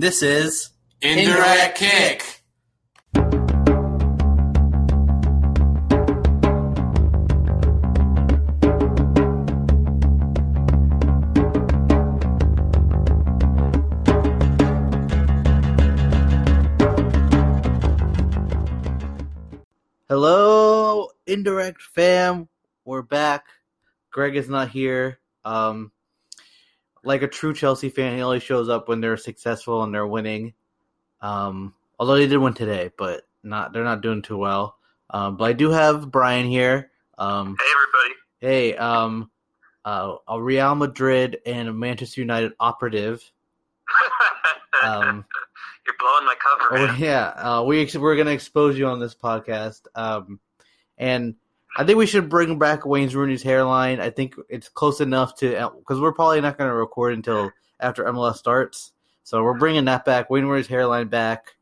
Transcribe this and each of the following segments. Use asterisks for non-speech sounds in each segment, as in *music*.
This is Indirect kick. Hello, Indirect fam. We're back. Greg is not here. Um, like a true Chelsea fan, he only shows up when they're successful and they're winning. Um, although they did win today, but not they're not doing too well. Um, but I do have Brian here. Um, Hey everybody. hey, um, uh, a Real Madrid and a Manchester United operative. *laughs* Um, You're blowing my cover. Oh, yeah, uh, we ex- we're gonna expose you on this podcast, um, and I think we should bring back Wayne's Rooney's hairline. I think it's close enough to because we're probably not gonna record until after MLS starts, so we're bringing that back. Wayne Rooney's hairline back.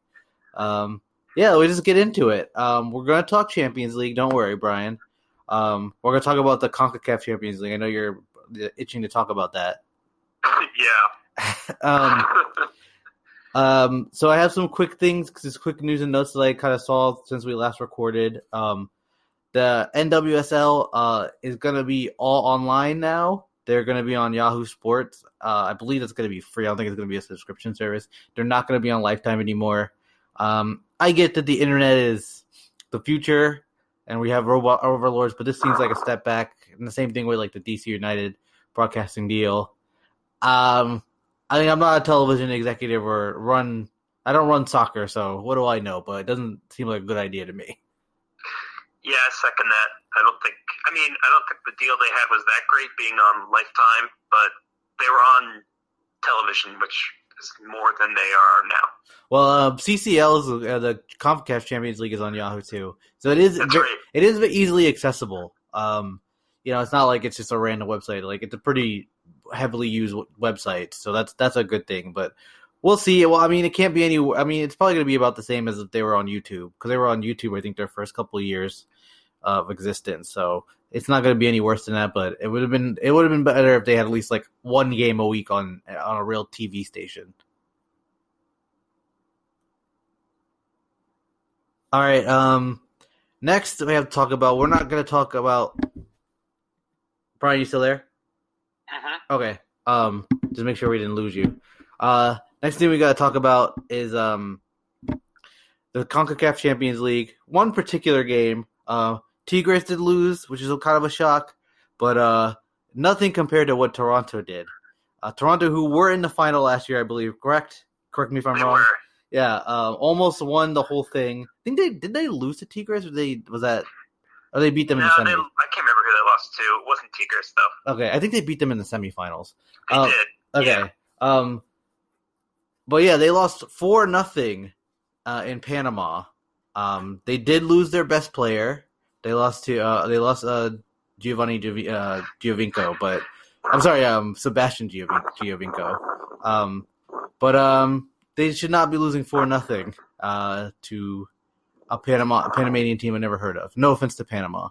Um, yeah, we just get into it. Um, we're gonna talk Champions League. Don't worry, Brian. Um, we're gonna talk about the Concacaf Champions League. I know you're itching to talk about that. *laughs* yeah. *laughs* Um, Um, so I have some quick things, just quick news and notes that I kind of saw since we last recorded. Um, the NWSL uh, is going to be all online now. They're going to be on Yahoo Sports. Uh, I believe it's going to be free. I don't think it's going to be a subscription service. They're not going to be on Lifetime anymore. Um, I get that the internet is the future, and we have robot overlords, but this seems like a step back. And the same thing with like the DC United broadcasting deal. Um, I mean, I'm not a television executive or run. I don't run soccer, so what do I know? But it doesn't seem like a good idea to me. Yeah, I second that. I don't think. I mean, I don't think the deal they had was that great, being on Lifetime, but they were on television, which is more than they are now. Well, um, CCL is uh, the Concacaf Champions League is on Yahoo too, so it is right. it is easily accessible. Um, you know, it's not like it's just a random website. Like it's a pretty heavily used website, so that's that's a good thing. But we'll see. Well, I mean, it can't be any. I mean, it's probably going to be about the same as if they were on YouTube because they were on YouTube. I think their first couple of years of existence, so it's not going to be any worse than that. But it would have been it would have been better if they had at least like one game a week on on a real TV station. All right. Um. Next, we have to talk about. We're not going to talk about. Brian, you still there? Uh-huh. Okay. Um. Just make sure we didn't lose you. Uh. Next thing we got to talk about is um. The Concacaf Champions League. One particular game. Uh. Tigres did lose, which is kind of a shock, but uh, nothing compared to what Toronto did. Uh, Toronto, who were in the final last year, I believe. Correct. Correct me if I'm They wrong. were. Yeah, uh, almost won the whole thing. I think they did they lose to Tigres or they was that or they beat them in No, the they. I can't remember who they lost to. It wasn't Tigres though. Okay, I think they beat them in the semifinals. They Oh, did. Okay. Um but yeah, they lost 4 nothing uh in Panama. Um they did lose their best player. They lost to uh they lost uh Giovanni Giovi- uh Giovinco, but I'm sorry, um Sebastian Giovin- Giovinco. Um but um they should not be losing 4 nothing uh to a Panama a Panamanian team I never heard of. No offense to Panama.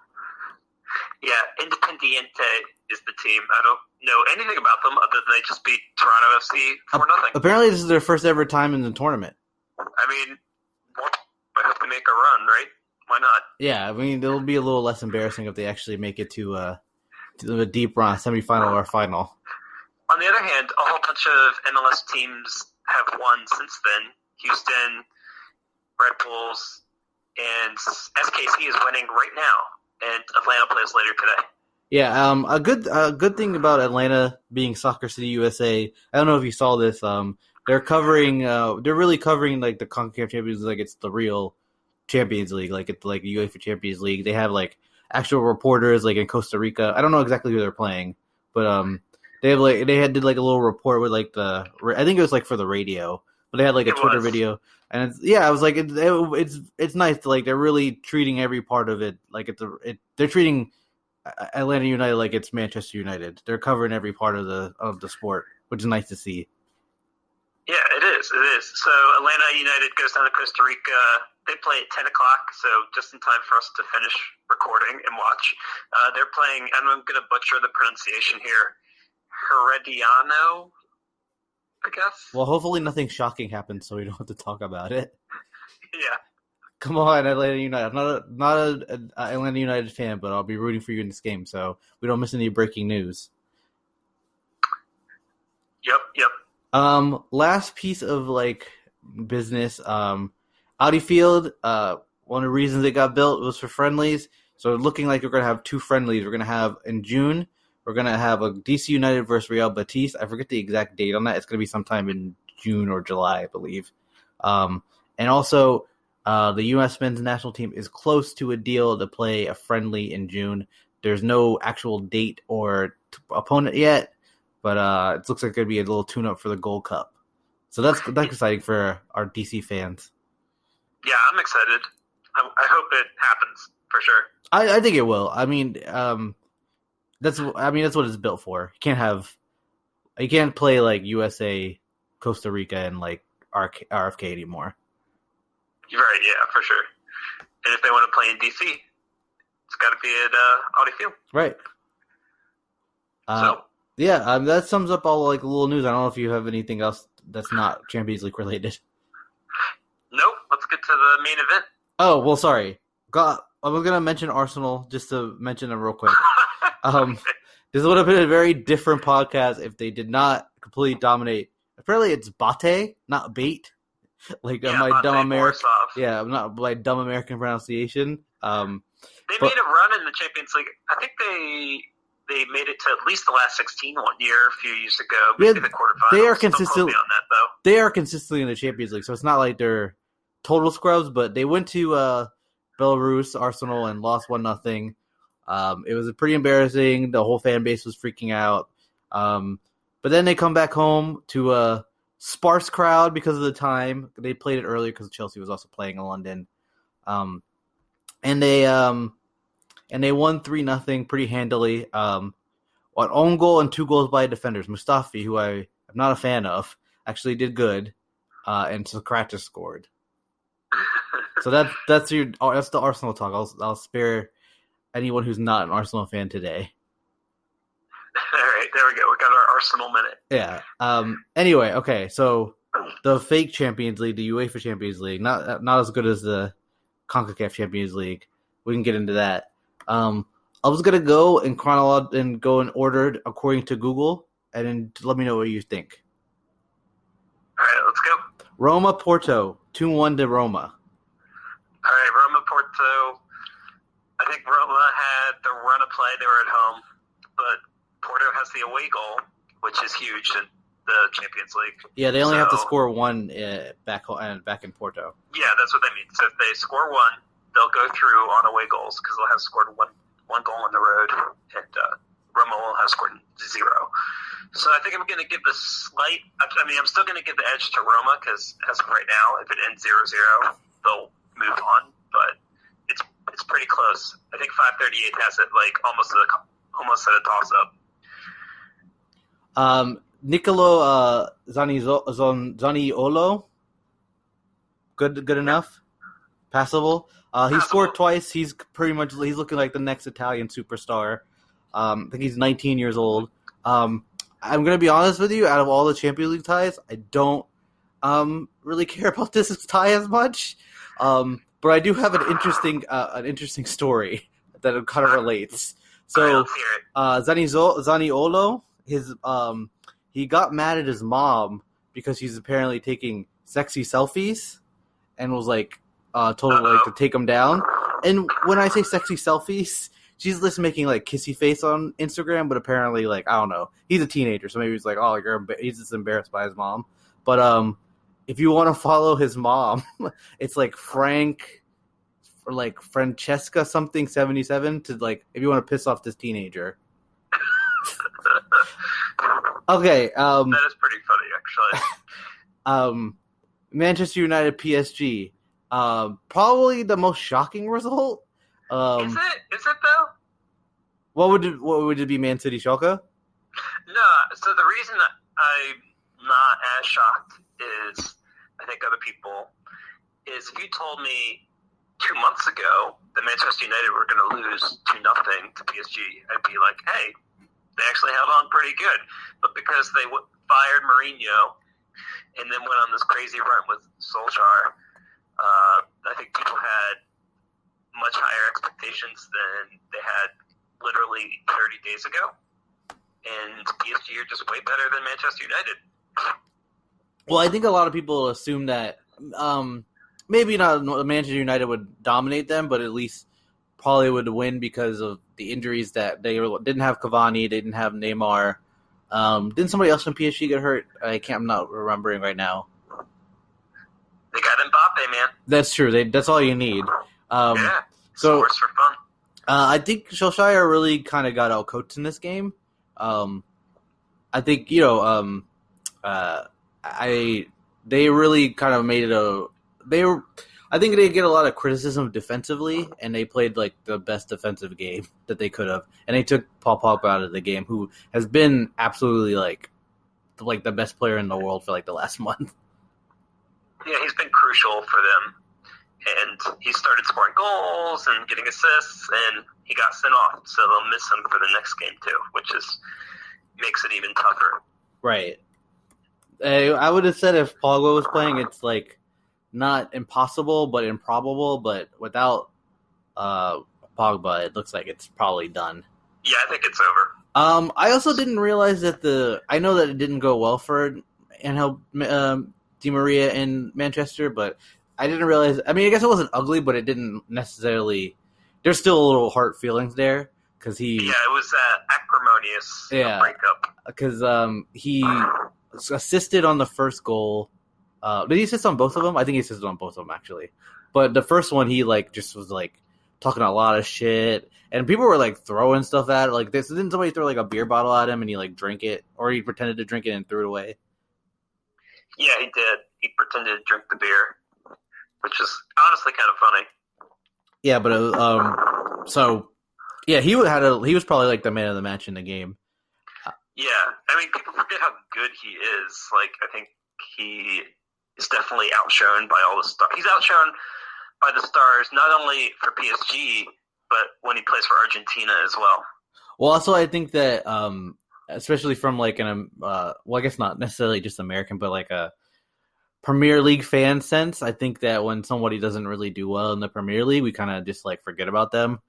Yeah, Independiente is the team. I don't know anything about them other than they just beat Toronto FC for nothing. Apparently this is their first ever time in the tournament. I mean, I hope they make a run, right? Why not? Yeah, I mean it'll be a little less embarrassing if they actually make it to uh to a deep run, semifinal or final. On the other hand, a whole bunch of MLS teams have won since then. Houston, Red Bulls, and SKC is winning right now, and Atlanta plays later today. Yeah, um, a good a good thing about Atlanta being Soccer City USA. I don't know if you saw this. Um, they're covering. Uh, they're really covering like the Concacaf Champions like it's the real Champions League, like it's like UEFA Champions League. They have like actual reporters like in Costa Rica. I don't know exactly who they're playing, but um, they have like they had did like a little report with like the I think it was like for the radio, but they had like a It Twitter was. video, and it's yeah, I was like it, it, it's it's nice to like they're really treating every part of it like it's a it, they're treating Atlanta United like it's Manchester United. They're covering every part of the of the sport, which is nice to see. Yeah, it is. It is. So Atlanta United goes down to Costa Rica. They play at 10 o'clock, so just in time for us to finish recording and watch. Uh, they're playing, and I'm going to butcher the pronunciation here, Herediano. I guess. Well, hopefully nothing shocking happens, so we don't have to talk about it. *laughs* yeah. Come on, Atlanta United. I'm not a, not a, a Atlanta United fan, but I'll be rooting for you in this game, so we don't miss any breaking news. Yep. Yep. Um, last piece of like business. Um, Audi Field. Uh, one of the reasons it got built was for friendlies. So looking like we're gonna have two friendlies. We're gonna have in June. We're gonna have a DC United versus Real Betis. I forget the exact date on that. It's gonna be sometime in June or July, I believe. Um, and also, uh, the U.S. men's national team is close to a deal to play a friendly in June. There's no actual date or t- opponent yet, but uh, it looks like it's gonna be a little tune-up for the Gold Cup. So that's that's exciting for our DC fans. Yeah, I'm excited. I, I hope it happens for sure. I, I think it will. I mean, um, that's I mean that's what it's built for. You can't have you can't play like USA, Costa Rica, and like RFK anymore. You're right. Yeah, for sure. And if they want to play in DC, it's got to be at uh, Audi Field. Right. Uh, so yeah, um, that sums up all like little news. I don't know if you have anything else that's not Champions League related. Let's get to the main event. Oh well, sorry. Got I was gonna mention Arsenal just to mention them real quick. *laughs* Um, this would have been a very different podcast if they did not completely dominate. Apparently, it's Bate, not bait. Like uh, yeah, my dumb American, yeah, not my dumb American pronunciation. Um, They but- made a run in the Champions League. I think they they made it to at least the last 16 one year a few years ago. Maybe Yeah, the quarterfinals. they are Don't quote consistent- me on that though. they are consistently in the Champions League, so it's not like they're total scrubs. But they went to uh, Belarus, Arsenal, and lost one nothing. Um, it was pretty embarrassing. The whole fan base was freaking out. Um, but then they come back home to a sparse crowd because of the time they played it earlier because Chelsea was also playing in London. Um, and they um, and they won three nothing pretty handily. Um, an own goal and two goals by defenders. Mustafi, who I am not a fan of, actually did good, uh, and Sokratis scored. So that's that's your oh, that's the Arsenal talk. I'll I'll spare anyone who's not an Arsenal fan today. *laughs* All right, there we go. We got our Arsenal minute. Yeah. Um. Anyway, okay. So the fake Champions League, the UEFA Champions League, not not as good as the Concacaf Champions League. We can get into that. Um. I was gonna go in chronolog and go in order according to Google, and then let me know what you think. All right, let's go. Roma Porto two one to Roma. All right, Roma Porto. I think Roma had the run of play. They were at home, but Porto has the away goal, which is huge in the Champions League. Yeah, they only have to score one uh, back and back in Porto. Yeah, that's what they mean. So if they score one, they'll go through on away goals because they'll have scored one one goal on the road, and uh, Roma will have scored zero. So I think I'm going to give the slight. I mean, I'm still going to give the edge to Roma because as of right now, if it ends 0-0, they'll move on. But it's it's pretty close. I think 538 has it like almost a almost at a toss up. Um, Nicolo uh, Zanizo- Zaniolo, good good enough, passable. Uh, he Passable. scored twice. He's pretty much he's looking like the next Italian superstar. Um, I think he's 19 years old. Um, I'm gonna be honest with you. Out of all the Champions League ties, I don't um, really *laughs* care about this tie as much. Um, but I do have an interesting uh, an interesting story *laughs* that kind of relates. So let's hear it. uh, Zanizo- Zaniolo, his um, he got mad at his mom because she's apparently taking sexy selfies, and was like, uh, told her like to take them down. And when I say sexy selfies, she's just making like kissy face on Instagram, but apparently like I don't know, he's a teenager, so maybe he's like, oh, you're emba-" he's just embarrassed by his mom. But um, if you want to follow his mom, *laughs* it's like Frank or like Francesca something seventy seven to like if you want to piss off this teenager. *laughs* Okay, um, That is pretty funny, actually. *laughs* um, Manchester United PSG. Um, probably the most shocking result. Um, is it? Is it though? what would it, what would it be? Man City Schalke. No. So the reason that I'm not as shocked is, I think other people is if you told me two months ago that Manchester United were going to lose two nothing to PSG, I'd be like, hey, they actually held on pretty good. But because they w- fired Mourinho and then went on this crazy run with Solskjaer. Uh, I think people had much higher expectations than they had literally 30 days ago. And PSG are just way better than Manchester United. Well, I think a lot of people assume that um, maybe not Manchester United would dominate them, but at least probably would win because of the injuries that they didn't have Cavani, they didn't have Neymar. Um, didn't somebody else from PSG get hurt? I can't. I'm not remembering right now. They got Mbappe, man. That's true. They, that's all you need. Um, yeah. so- for fun. Uh, I think Solskjaer really kind of got out coached in this game. Um, I think you know, um, uh, I they really kind of made it a they were. I think they get a lot of criticism defensively, and they played like the best defensive game *laughs* that they could have, and they took Paul Pogba out of the game, who has been absolutely like like the best player in the world for like the last *laughs* month. Yeah, he's been crucial for them. And he started scoring goals and getting assists, and he got sent off. So they'll miss him for the next game too, which is makes it even tougher. Right. I, I would have said if Pogba was playing, it's like not impossible, but improbable. But without uh, Pogba, it looks like it's probably done. Yeah, I think it's over. Um, I also didn't realize that the I know that it didn't go well for Angel um, Di Maria in Manchester, but I didn't realize. I mean, I guess it wasn't ugly, but it didn't necessarily. There's still a little heart feelings there because he Yeah, it was uh, acrimonious Yeah. breakup. because um he assisted on the first goal. Uh, did he assist on both of them? I think he assisted on both of them actually. But the first one, he like just was like talking a lot of shit, and people were like throwing stuff at it. Like this, didn't somebody throw like a beer bottle at him, and he like drank it, or he pretended to drink it and threw it away? Yeah, he did. He pretended to drink the beer, which is honestly kind of funny. Yeah, but uh, um, so yeah, he had a he was probably like the man of the match in the game. Yeah, I mean, *laughs* people forget how good he is. Like, I think he is definitely outshone by all the stars. He's outshone by the stars not only for PSG, but when he plays for Argentina as well. Well, also I think that um, especially from like an um, uh, well, I guess not necessarily just American, but like a Premier League fan sense. I think that when somebody doesn't really do well in the Premier League, we kind of just like forget about them.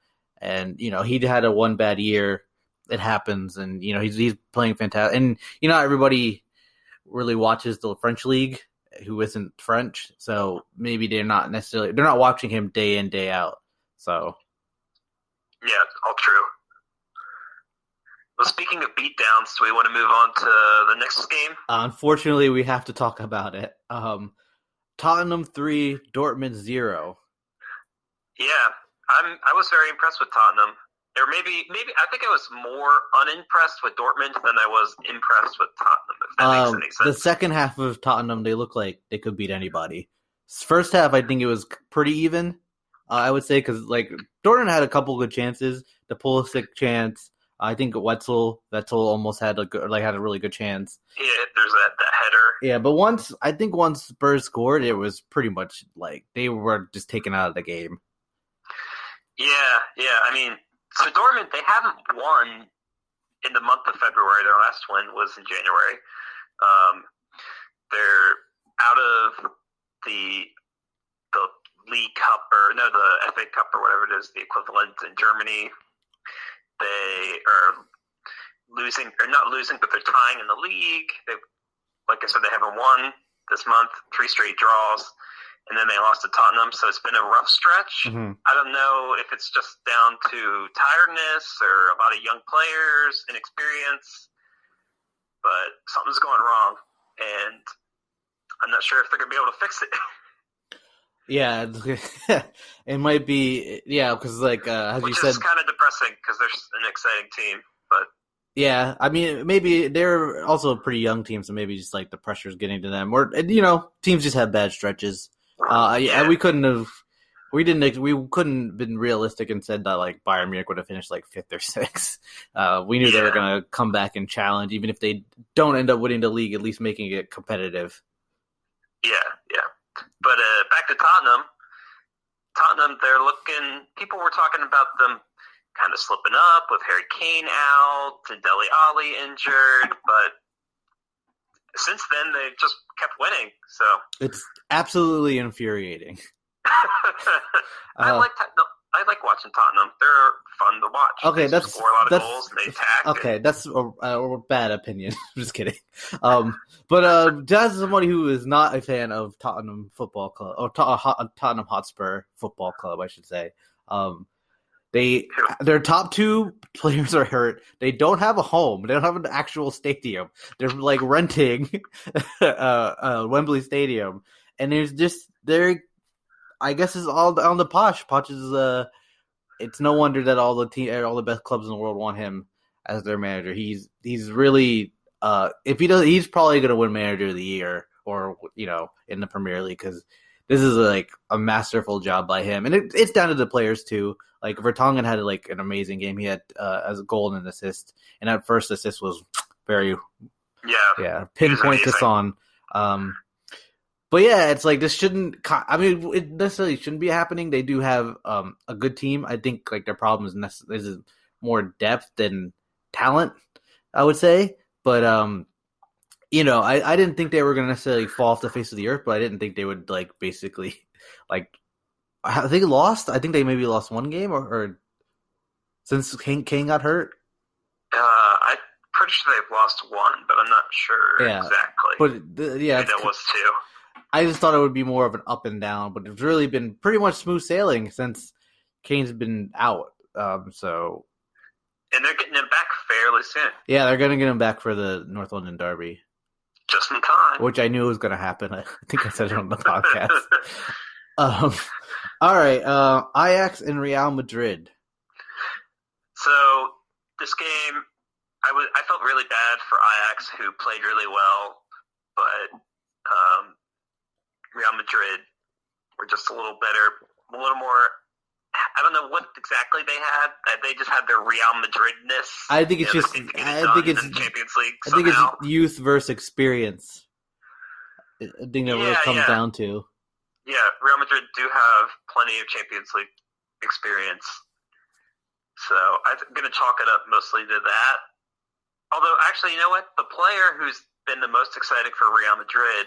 And you know, he had a one bad year. It happens, and you know he's he's playing fantastic. And you know, everybody really watches the French league who isn't French, so maybe they're not necessarily they're not watching him day in day out. So Yeah, all true. Well, speaking of beatdowns, do we want to move on to the next game? Unfortunately, we have to talk about it. Um, Tottenham three, Dortmund zero. Yeah, I'm. I was very impressed with Tottenham. Or maybe, maybe I think I was more unimpressed with Dortmund than I was impressed with Tottenham. If that Um, makes any the second half of Tottenham, they look like they could beat anybody. First half, I think it was pretty even. Uh, I would say because like Dortmund had a couple good chances. The Pulisic chance, I think Witsel, Witsel almost had a good, like had a really good chance. yeah, there's that that header. Yeah, but once I think once Spurs scored, it was pretty much like they were just taken out of the game. Yeah, yeah. I mean, so Dortmund they haven't won in the month of February. Their last win was in January. Um, they're out of the the League Cup or no, the FA Cup or whatever it is, the equivalent in Germany. They are losing, or not losing, but they're tying in the league. They, like I said, they haven't won this month. Three straight draws, and then they lost to Tottenham. So it's been a rough stretch. I don't know if it's just down to tiredness or a lot of young players, inexperience, but something's going wrong, and I'm not sure if they're going to be able to fix it. *laughs* Yeah, *laughs* it might be. Yeah, because like uh, as you Which said, is kind of depressing because they're an exciting team. But Yeah, I mean, maybe they're also a pretty young team, so maybe just like the pressure's getting to them, or you know, teams just have bad stretches. Uh, yeah, Yeah. we couldn't have, we didn't, we couldn't have been realistic and said that like Bayern Munich would have finished like fifth or *laughs* sixth. Uh, we knew they were gonna come back and challenge, even if they don't end up winning the league, at least making it competitive. yeah, yeah. But uh, back to Tottenham. Tottenham, they're looking. People were talking about them kind of slipping up with Harry Kane out, and Dele Alli injured, but since then they've just kept winning. So It's absolutely infuriating. *laughs* I Uh, like no, I like watching Tottenham. They're fun to watch. Okay, They that's- score a lot of that's- goals and they attack. Okay, and- that's a, a bad opinion. I'm *laughs* just kidding. Um, but uh, somebody who is not a fan of Tottenham Football Club or Tot- Tottenham Hotspur Football Club, I should say. Um, they their top two players are hurt. They don't have a home. They don't have an actual stadium. They're like renting *laughs* uh, uh, Wembley Stadium, and there's just they're. I guess it's all on the Poch. Poch is uh, it's no wonder that all the team, all the best clubs in the world want him as their manager. He's he's really uh, if he does, he's probably going to win Manager of the Year or you know in the Premier League because this is like a masterful job by him, and it, it's down to the players too. Like Vertonghen had like an amazing game. He had uh, as a goal and an assist, and that first assist was very yeah, yeah pinpoint to. Son. Um, but yeah, it's like this shouldn't. I mean, it necessarily shouldn't be happening. They do have um, a good team. I think like their problem is nece- is more depth than talent. I would say, but um, you know, I, I didn't think they were going to necessarily fall off the face of the earth, but I didn't think they would like basically *laughs* like. I think lost. I think they maybe lost one game or, or since Kane, Kane got hurt. uh, I'm pretty sure they've lost one, but I'm not sure Yeah, exactly. But yeah, that was two. I just thought it would be more of an up and down, but it's really been pretty much smooth sailing since Kane's been out. Um, so And they're getting him back fairly soon, yeah, they're gonna get him back for the North London Derby, just in time. which I knew was gonna happen. *laughs* I think I said it on the *laughs* podcast. Um, all right, uh, Ajax and Real Madrid. So this game, I was I felt really bad for Ajax, who played really well, but um, Real Madrid were just a little better, a little more. I don't know what exactly they had. Uh, They just had their Real Madridness. I think it's You know, just- they seemed to get it I think it's- Champions League. I think it's youth versus experience. I think that Yeah, comes yeah. down to. Yeah, Real Madrid do have plenty of Champions League experience. So I'm going to chalk it up mostly to that. Although, actually, you know what? The player who's been the most exciting for Real Madrid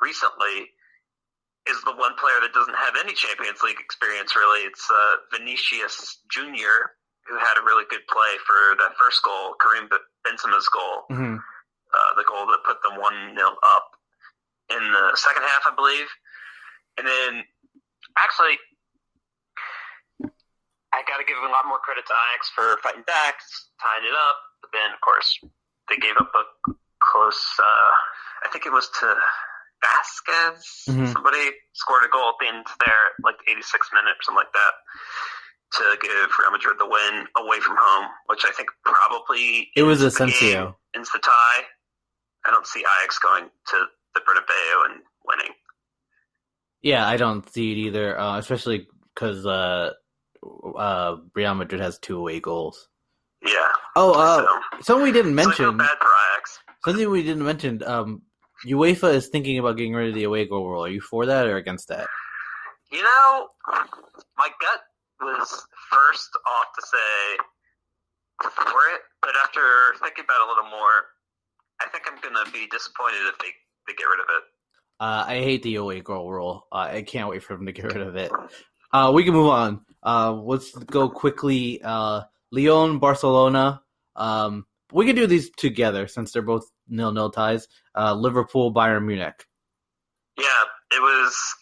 recently is the one player that doesn't have any Champions League experience, really. It's uh, Vinicius Jr., who had a really good play for that first goal, Karim Benzema's goal hmm uh, the goal that put them one 0 up in the second half, I believe. And then, actually, I got to give a lot more credit to Ajax for fighting back, tying it up. But then, of course, they gave up a close. Uh, I think it was to Vázquez. Mhm. Somebody scored a goal at the end there, like 86 minutes or something like that. To give Real Madrid the win away from home, which I think probably It was ends the game Asensio. ends the tie. I don't see Ajax going to the Bernabeu and winning. Yeah, I don't see it either, uh, especially because uh, uh, Real Madrid has two away goals. Yeah. Oh, uh, so, something we didn't so mention. bad for Ajax. Something we didn't mention. Um, UEFA is thinking about getting rid of the away goal rule. Are you for that or against that? You know, my gut was first off to say for it, but after thinking about it a little more, I think I'm going to be disappointed if they, they get rid of it. Uh, I hate the away goal rule. Uh, I can't wait for them to get rid of it. Uh, we can move on. Uh, let's go quickly. Uh, Lyon, Barcelona. Um, we can do these together since they're both nil-nil ties. Uh, Liverpool, Bayern Munich. Yeah, it was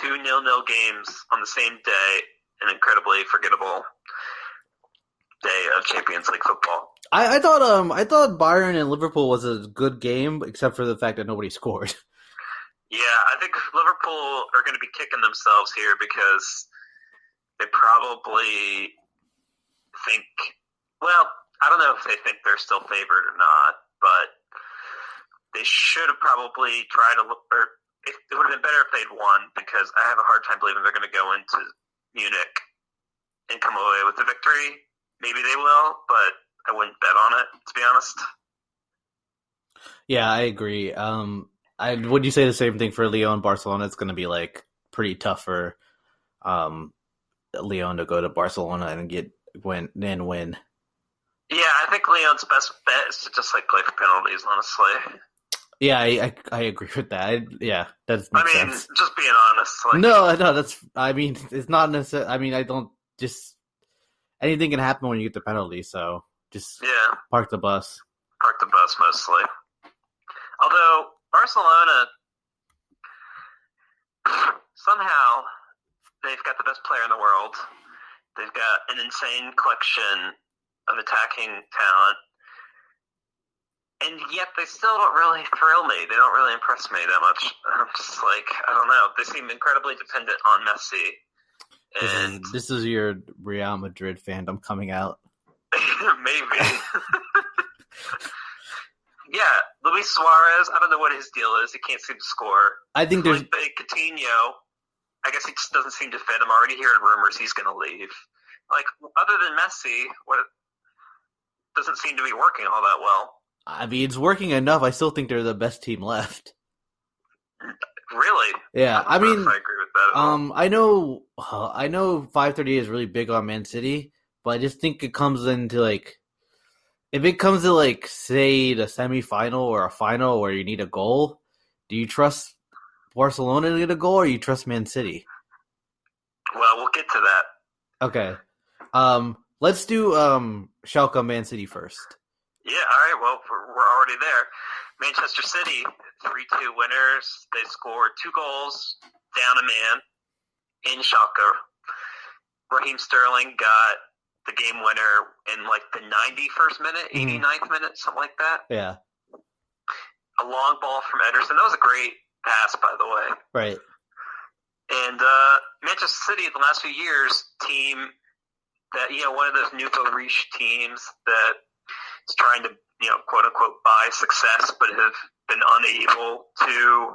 two nil-nil games on the same day, an incredibly forgettable day of Champions League football. I, I thought um I thought Bayern and Liverpool was a good game, except for the fact that nobody *laughs* scored. Yeah, I think Liverpool are going to be kicking themselves here because they probably think. Well, I don't know if they think they're still favored or not, but they should have probably tried to look. Or it, would have been better if they'd won because I have a hard time believing they're going to go into Munich and come away with the victory. Maybe they will, but I wouldn't bet on it to be honest. Yeah, I agree. Um, I would you say the same thing for Lyon and Barcelona? It's going to be like pretty tough for um Lyon to go to Barcelona and get win and win. Yeah, I think Lyon's best bet is to just like play for penalties. Honestly. Yeah, I I, I agree with that. I, yeah, that's. I mean, sense. just being honest. Like, no, no, that's. I mean, it's not necessary. I mean, I don't just anything can happen when you get the penalty. So just Yeah, park the bus. park the bus mostly. Although Barcelona somehow they've got the best player in the world. They've got an insane collection of attacking talent. And yet they still don't really thrill me. They don't really impress me that much. I'm just like, I don't know. They seem incredibly dependent on Messi. This And is, this is your Real Madrid fandom coming out. *laughs* Maybe. yeah, Luis Suarez. I don't know what his deal is. He can't seem to score. I think there's Philippe Coutinho. I guess he just doesn't seem to fit. I'm already hearing rumors he's going to leave. Like other than Messi, what doesn't seem to be working all that well. I mean, it's working enough. I still think they're the best team left. Really? Yeah, I don't mean, I agree with that. Um, I know, uh, I know, five thirty is really big on Man City, but I just think it comes into like, if it comes to like, say, the semifinal or a final where you need a goal, do you trust Barcelona to get a goal, or you trust Man City? well, we'll get to that. Okay, um, let's do um Schalke Man City first. Yeah. All right. Well, we're, we're already there. Manchester City, three-two winners. They scored two goals, down a man in Schalke. Raheem Sterling got the game winner in like the 91st minute, Mhm. 89th minute, something like that. Yeah, A long ball from Ederson. That was a great pass, by the way. right. And uh, Manchester City, the last few years, team that you know, one of those nouveau riche teams that is trying to you know, quote unquote, buy success, but have been unable to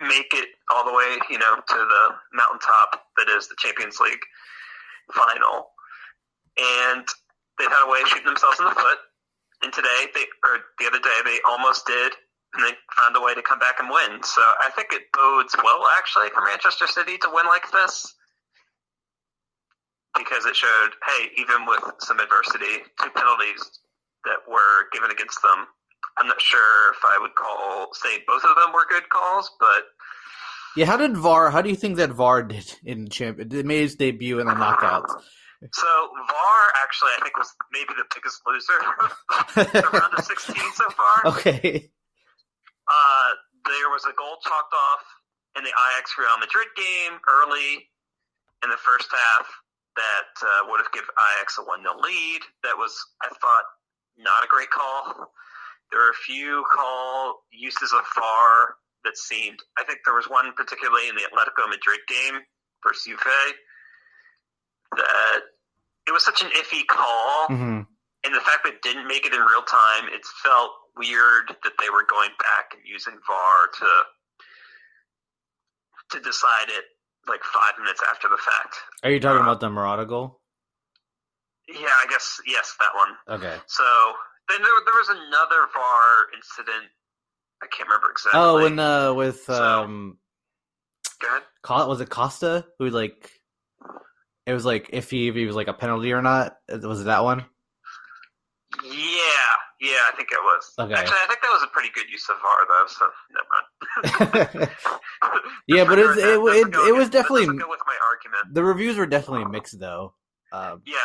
make it all the way, you know, to the mountaintop that is the Champions League final. And they've had a way of shooting themselves in the foot. And today, they or the other day, they almost did, and they found a way to come back and win. So I think it bodes well, actually, for Manchester City to win like this, because it showed, hey, even with some adversity, two penalties that were given against them. I'm not sure if I would call say both of them were good calls, but Yeah, how did VAR? How do you think that VAR did in champ? It made its debut in the knockouts. so VAR actually I think was maybe the biggest loser *laughs* of the round of 16 so far. okay. Uh, there was a goal chalked off in the Ajax Real Madrid game early in the first half that uh, would have given Ajax a 1 0 lead. That was, I thought, not a great call. There were a few call uses of VAR that seemed, I think there was one particularly in the Atletico Madrid game versus Juve that it was such an iffy call hmm and the fact that it didn't make it in real time, it felt weird that they were going back and using VAR to to decide it like five minutes after the fact. Are you talking about the Murata goal? Yeah, I guess yes, that one. Okay. So then there, there was another VAR incident. I can't remember exactly. Oh, and uh, with So- um, Go ahead. Was it Costa who like it was like if he if he was like a penalty or not? Was it that one? Yeah, yeah, I think it was. Okay. Actually, I think that was a pretty good use of VAR though. So never mind. *laughs* Yeah, but That it- it- it was definitely- go with my argument. the reviews were definitely mixed though. Um, Yeah,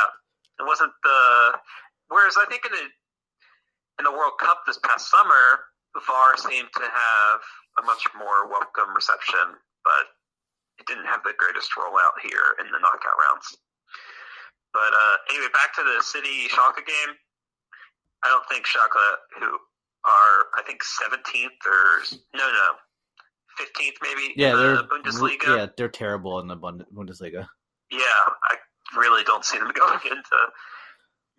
it wasn't the. Whereas I think in the in the World Cup this past summer, VAR seemed to have a much more welcome reception, but it didn't have the greatest rollout here in the knockout rounds. But uh, anyway, back to the City Schalke game. I don't think Schalke, who are I think seventeenth or no no fifteenth maybe yeah, in they're the Bundesliga. yeah they're terrible in the Bundesliga. Yeah, I really don't see them *laughs* going into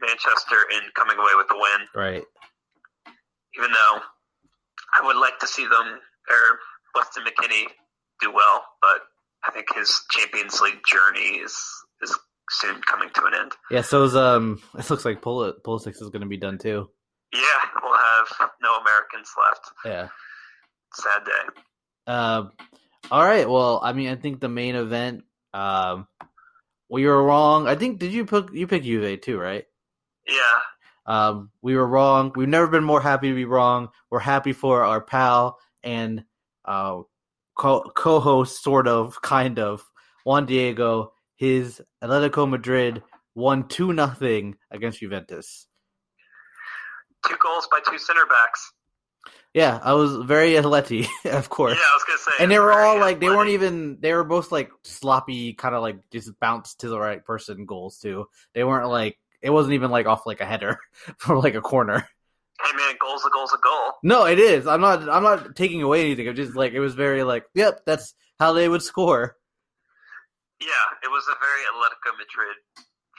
Manchester and coming away with the win. Right. Even though I would like to see them or Weston McKennie do well, but I think his Champions League journey is is soon coming to an end. Yeah. So is, um, it looks like Pul- Pulisic is going to be done too. Yeah, we'll have no Americans left. Yeah. Sad day. Um. all right. Well, I mean, I think the main event. Um, we were wrong. I think did you pick you pick Juve too, right? Yeah, Um, we were wrong. We've never been more happy to be wrong. We're happy for our pal and uh, co- co-host, sort of, kind of, Juan Diego. His Atletico Madrid won two nothing against Juventus. Two goals by two center backs. Yeah, I was very Atleti, *laughs* of course. Yeah, I was gonna say. and they were all like they weren't even they were both like sloppy kind of like just bounce to the right person goals too they weren't like it wasn't even like off like a header *laughs* from like a corner Hey man, goal's a goal's a goal. no it is i'm not i'm not taking away anything i'm just like it was very like yep that's how they would score Yeah, it was a very Atletico Madrid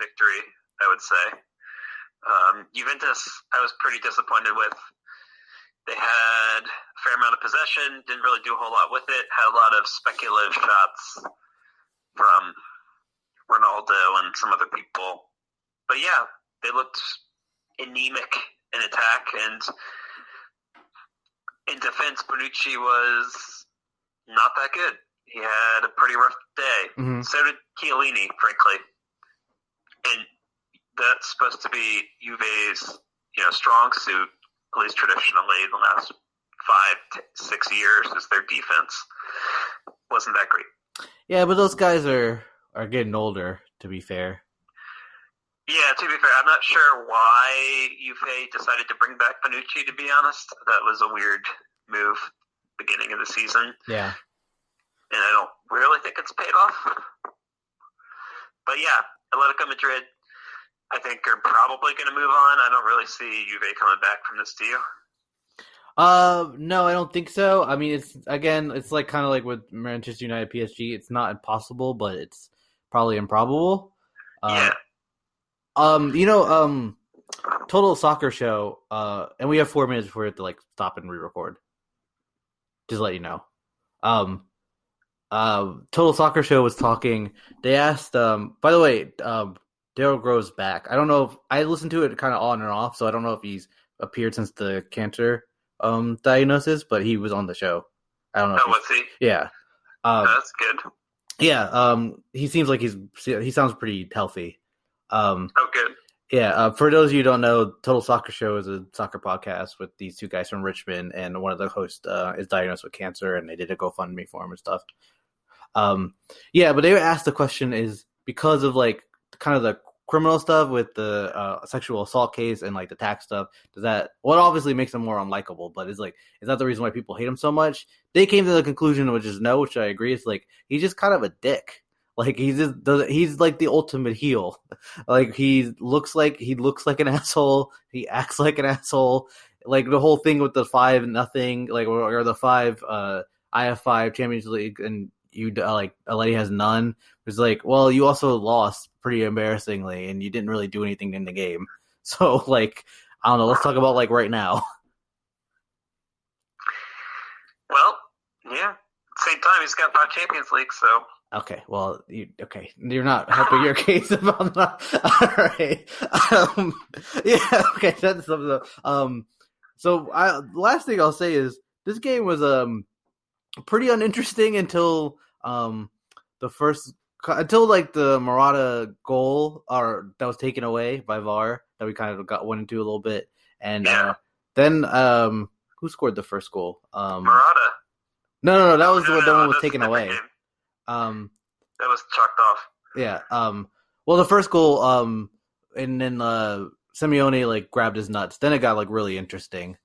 victory, I would say. Um, Juventus, I was pretty disappointed with. They had a fair amount of possession, didn't really do a whole lot with it, had a lot of speculative shots from Ronaldo and some other people. But yeah, they looked anemic in attack, and in defense, Bonucci was not that good. He had a pretty rough day. Mhm. So did Chiellini, frankly. And that's supposed to be Juve's, you know, strong suit, at least traditionally, the last five, t- six years, is their defense. Wasn't that great. yeah but those guys are are getting older to be fair Yeah, to be fair, I'm not sure why Juve decided to bring back Bonucci, to be honest. That was a weird move beginning of the season. yeah and I don't really think it's paid off. *laughs* But yeah, Atletico Madrid, I think are probably going to move on. I don't really see Juve coming back from this deal. Uh, no, I don't think so. I mean, it's again, it's like kind of like with Manchester United, PSG. It's not impossible, but it's probably improbable. Uh, yeah, Um, you know, um, Total Soccer Show. Uh, and we have four minutes before we have to like stop and re-record. Just to let you know. Um, uh, Total Soccer Show was talking. They asked. Um, by the way, um, Daryl Grove's back. I don't know if I listened to it kind of on and off, so I don't know if he's appeared since the cancer um diagnosis, but he was on the show. I don't know. oh, was he? yeah. Um, That's good. yeah. Um, he seems like he's he sounds pretty healthy. Um, Oh, good. yeah, uh, for those of you who don't know, Total Soccer Show is a soccer podcast with these two guys from Richmond, and one of the hosts uh, is diagnosed with cancer, and they did a GoFundMe for him and stuff. Um, yeah, but they were asked the question is because of like kind of the criminal stuff with the uh, sexual assault case and like the tax stuff. Does that what obviously makes him more unlikable? But is like is that the reason why people hate him so much? They came to the conclusion, which is no, which I agree. It's like he's just kind of a dick. Like he's just he's like the ultimate heel. *laughs* Like he looks like he looks like an *laughs* asshole. He acts like an asshole. Like the whole thing with the five nothing, like or, or the five uh IF five Champions League, and you uh, like a lady has none. It's like, well, you also lost pretty embarrassingly, and you didn't really do anything in the game. *laughs* So like, I don't know. Let's talk about like right now. Well, yeah. Same time, he's got five Champions League, so Okay, well, you okay? You're not helping your *laughs* case about that. *laughs* All right, um, yeah, okay. That's something. Um, so I, the last thing I'll say is this game was um pretty uninteresting until um the first until like the Murata goal or that was taken away by VAR that we kind of got went into a little bit, and Yeah. uh, then um who scored the first goal? Um, Murata. no, no, no, that was No, the one no, one was taken away. game. Um. That was chalked off. Yeah. Um. Well, the first goal, um, and then uh, Simeone like grabbed his nuts. Then it got like really interesting.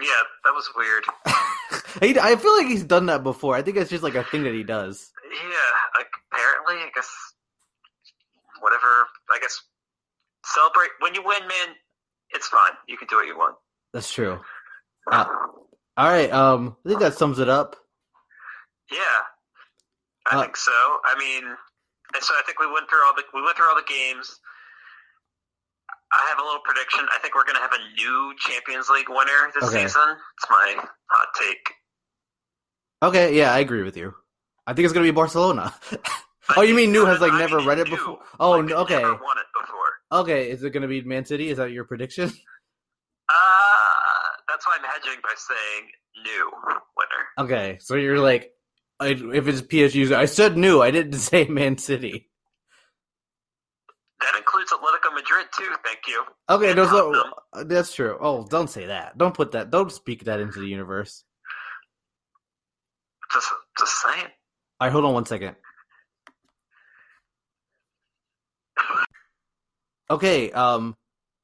Yeah, that was weird. *laughs* *laughs* he, I feel like he's done that before. I think it's just like a thing that he does. Yeah, like apparently, I guess whatever. I guess celebrate when you win, man. It's fine. You can do what you want. That's true. Uh, all right. Um. I think that sums it up. yeah, I uh, think so. I mean, and so I think we went through all the we went through all the games. I have a little prediction. I think we're going to have a new Champions League winner this Okay. season. It's my hot take. Okay. Yeah, I agree with you. I think it's gonna be Barcelona. *laughs* Oh, you mean new has like I never read it new. before? Oh, Like, n- they've okay. Never won it before. Okay. Is it gonna be Man City? Is that your prediction? *laughs* Uh, that's why I'm hedging by saying new winner. Okay. So you're like, I, if it's PSG, I said new. I didn't *laughs* say Man City. That includes Atletico Madrid too. Thank you. Okay, no, so, uh, that's true. Oh, don't say that. Don't put that. Don't speak that into the universe. Just, just saying. All right, hold on one second. Okay, um,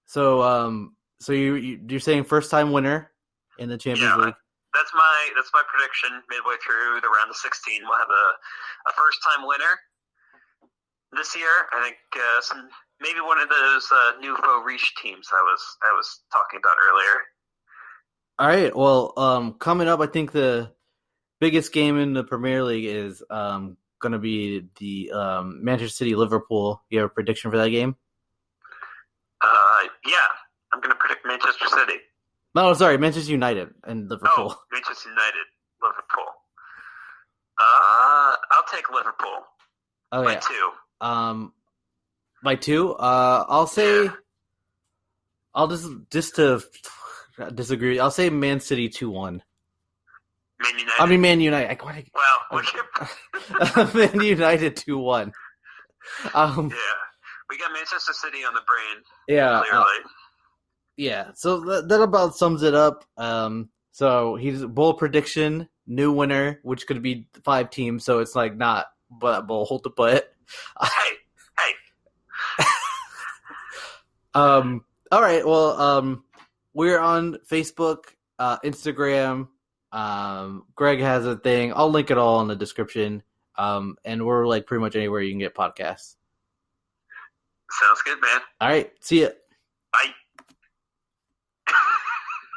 so um, so you you- you're saying first time winner in the Champions Yeah. League? That's my that's my prediction. Midway through the round of 16, we'll have a, a first time winner this year. I think uh, some maybe one of those uh, nouveau riche teams I was I was talking about earlier. All right. Well, um, coming up, I think the biggest game in the Premier League is um going to be the um Manchester City Liverpool. You have a prediction for that game? Uh, yeah, I'm going to predict Manchester City. No, sorry, Manchester United and Liverpool. Oh, Manchester United, Liverpool. Uh, I'll take Liverpool Oh, yeah. two. Um, by two. Uh, I'll say. I'll just just to disagree. I'll say Man City two one. Man United. I mean Man United. I- well, we did- *laughs* Man United two one. Um, yeah, we got Manchester City on the brain. yeah, uh, yeah. So that, that about sums it up. Um, so he's bold prediction, new winner, which could be five teams. So it's like not but hold the but hey, *laughs* hey, Um. All right. Well. Um. We're on Facebook, uh, Instagram. Um. Greg has a thing. I'll link it all in the description. Um. And we're like pretty much anywhere you can get podcasts. sounds good, man. All right. See ya. Bye.